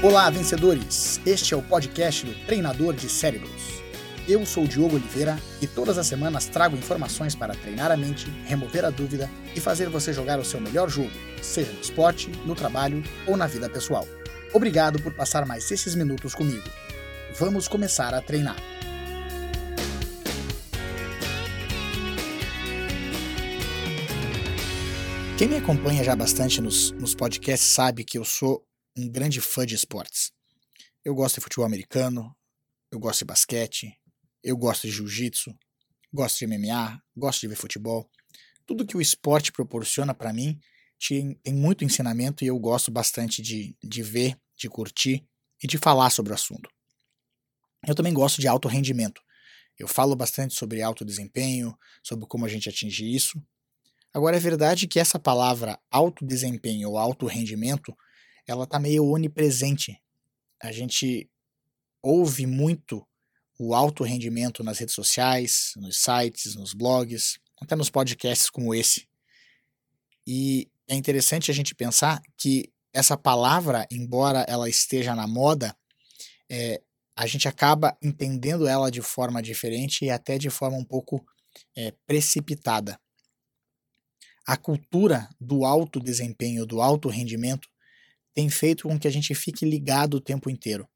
Olá, vencedores! Este é o podcast do Treinador de Cérebros. Eu sou o Diogo Oliveira e todas as semanas trago informações para treinar a mente, remover a dúvida e fazer você jogar o seu melhor jogo, seja no esporte, no trabalho ou na vida pessoal. Obrigado por passar mais esses minutos comigo. Vamos começar a treinar. Quem me acompanha já bastante nos, nos podcasts sabe que eu sou um grande fã de esportes. Eu gosto de futebol americano, eu gosto de basquete, eu gosto de jiu-jitsu, gosto de MMA, gosto de ver futebol. Tudo que o esporte proporciona para mim tem, muito ensinamento e eu gosto bastante de, de ver, de curtir e de falar sobre o assunto. Eu também gosto de alto rendimento. Eu falo bastante sobre alto desempenho, sobre como a gente atinge isso. Agora é verdade que essa palavra alto desempenho ou alto rendimento ela está meio onipresente. A gente ouve muito o alto rendimento nas redes sociais, nos sites, nos blogs, até nos podcasts como esse. E é interessante a gente pensar que essa palavra, embora ela esteja na moda, é, a gente acaba entendendo ela de forma diferente e até de forma um pouco é, precipitada. A cultura do alto desempenho, do alto rendimento, tem feito com que a gente fique ligado o tempo inteiro.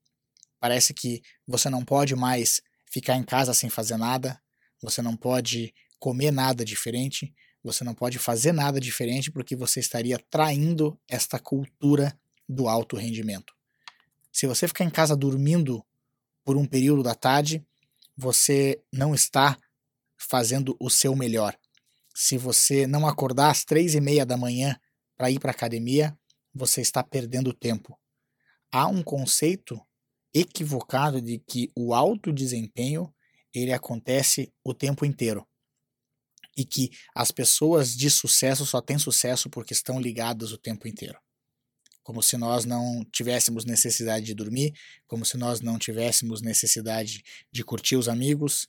Parece que você não pode mais ficar em casa sem fazer nada, você não pode comer nada diferente, você não pode fazer nada diferente porque você estaria traindo esta cultura do alto rendimento. Se você ficar em casa dormindo por um período da tarde, você não está fazendo o seu melhor. Se você não acordar às três e meia da manhã para ir para a academia, você está perdendo tempo. Há um conceito equivocado de que o alto desempenho ele acontece o tempo inteiro e que as pessoas de sucesso só têm sucesso porque estão ligadas o tempo inteiro. Como se nós não tivéssemos necessidade de dormir, como se nós não tivéssemos necessidade de curtir os amigos,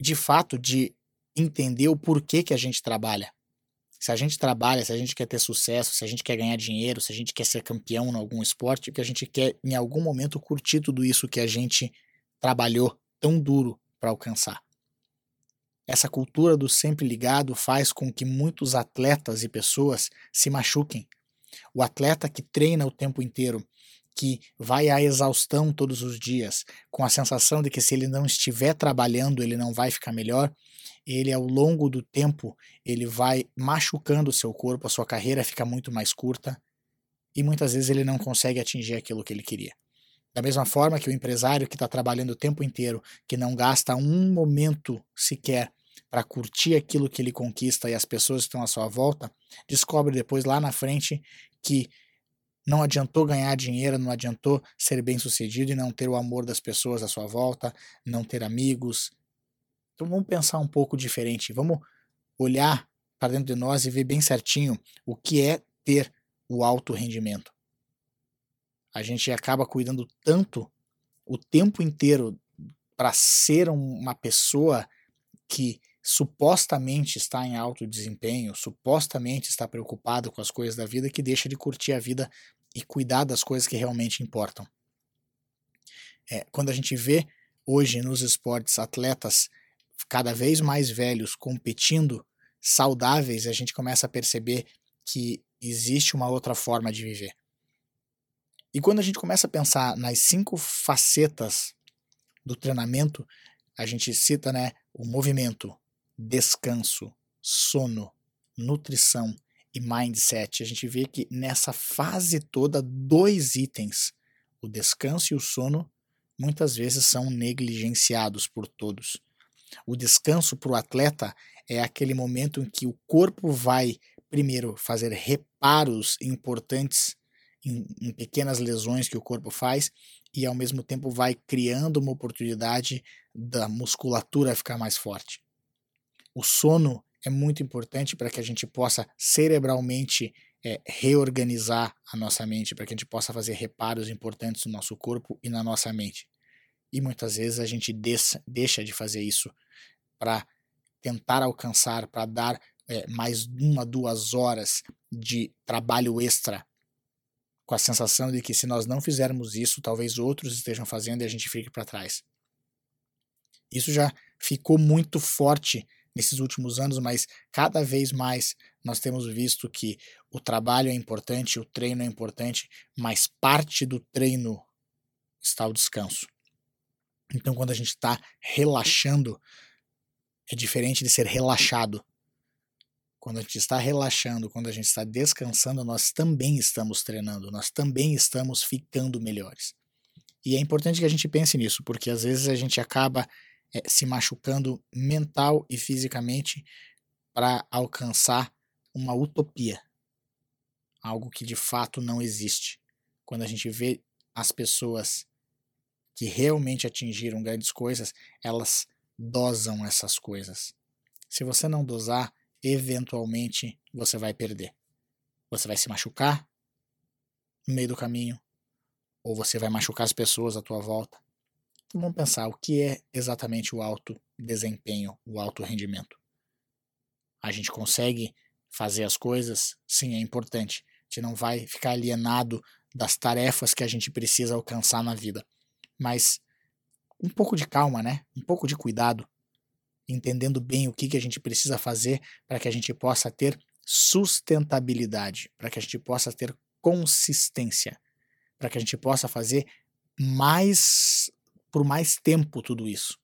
de fato de entender o porquê que a gente trabalha. Se a gente trabalha, se a gente quer ter sucesso, se a gente quer ganhar dinheiro, se a gente quer ser campeão em algum esporte, que a gente quer em algum momento curtir tudo isso que a gente trabalhou tão duro para alcançar. Essa cultura do sempre ligado faz com que muitos atletas e pessoas se machuquem. O atleta que treina o tempo inteiro, que vai à exaustão todos os dias, com a sensação de que se ele não estiver trabalhando, ele não vai ficar melhor, ele ao longo do tempo, ele vai machucando o seu corpo, a sua carreira fica muito mais curta e muitas vezes ele não consegue atingir aquilo que ele queria. Da mesma forma que o empresário que está trabalhando o tempo inteiro, que não gasta um momento sequer para curtir aquilo que ele conquista e as pessoas que estão à sua volta, descobre depois lá na frente que não adiantou ganhar dinheiro, não adiantou ser bem sucedido e não ter o amor das pessoas à sua volta, não ter amigos, então vamos pensar um pouco diferente, vamos olhar para dentro de nós e ver bem certinho o que é ter o alto rendimento. A gente acaba cuidando tanto o tempo inteiro para ser uma pessoa que supostamente está em alto desempenho, supostamente está preocupado com as coisas da vida, que deixa de curtir a vida e cuidar das coisas que realmente importam. É, quando a gente vê hoje nos esportes atletas cada vez mais velhos competindo, saudáveis, a gente começa a perceber que existe uma outra forma de viver. E quando a gente começa a pensar nas cinco facetas do treinamento, a gente cita né, o movimento, descanso, sono, nutrição e mindset. A gente vê que nessa fase toda, dois itens, o descanso e o sono, muitas vezes são negligenciados por todos. O descanso para o atleta é aquele momento em que o corpo vai, primeiro, fazer reparos importantes em, em pequenas lesões que o corpo faz e, ao mesmo tempo, vai criando uma oportunidade da musculatura ficar mais forte. O sono é muito importante para que a gente possa cerebralmente é, reorganizar a nossa mente, para que a gente possa fazer reparos importantes no nosso corpo e na nossa mente. E muitas vezes a gente deixa, deixa de fazer isso para tentar alcançar, para dar é, mais uma, duas horas de trabalho extra com a sensação de que se nós não fizermos isso, talvez outros estejam fazendo e a gente fique para trás. Isso já ficou muito forte nesses últimos anos, mas cada vez mais nós temos visto que o trabalho é importante, o treino é importante, mas parte do treino está o descanso. Então, quando a gente está relaxando, é diferente de ser relaxado. Quando a gente está relaxando, quando a gente está descansando, nós também estamos treinando, nós também estamos ficando melhores. E é importante que a gente pense nisso, porque às vezes a gente acaba é, se machucando mental e fisicamente para alcançar uma utopia, algo que de fato não existe. Quando a gente vê as pessoas que realmente atingiram grandes coisas, elas dosam essas coisas. Se você não dosar, eventualmente você vai perder. Você vai se machucar no meio do caminho, ou você vai machucar as pessoas à tua volta. Vamos pensar o que é exatamente o alto desempenho, o alto rendimento. A gente consegue fazer as coisas? Sim, é importante. A gente não vai ficar alienado das tarefas que a gente precisa alcançar na vida. Mas um pouco de calma, né? Um pouco de cuidado, entendendo bem o que, que a gente precisa fazer para que a gente possa ter sustentabilidade, para que a gente possa ter consistência, para que a gente possa fazer mais por mais tempo tudo isso,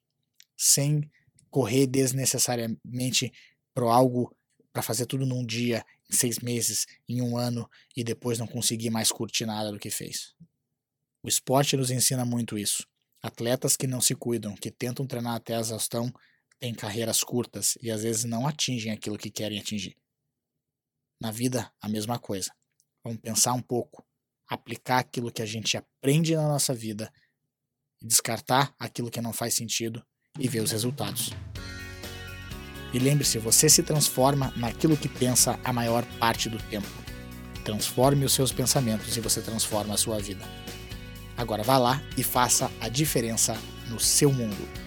sem correr desnecessariamente para algo para fazer tudo num dia, em seis meses, em um ano e depois não conseguir mais curtir nada do que fez. O esporte nos ensina muito isso. Atletas que não se cuidam, que tentam treinar até a exaustão, têm carreiras curtas e às vezes não atingem aquilo que querem atingir. Na vida, a mesma coisa. Vamos pensar um pouco, aplicar aquilo que a gente aprende na nossa vida descartar aquilo que não faz sentido e ver os resultados. E lembre-se, você se transforma naquilo que pensa a maior parte do tempo. Transforme os seus pensamentos e você transforma a sua vida. Agora vá lá e faça a diferença no seu mundo.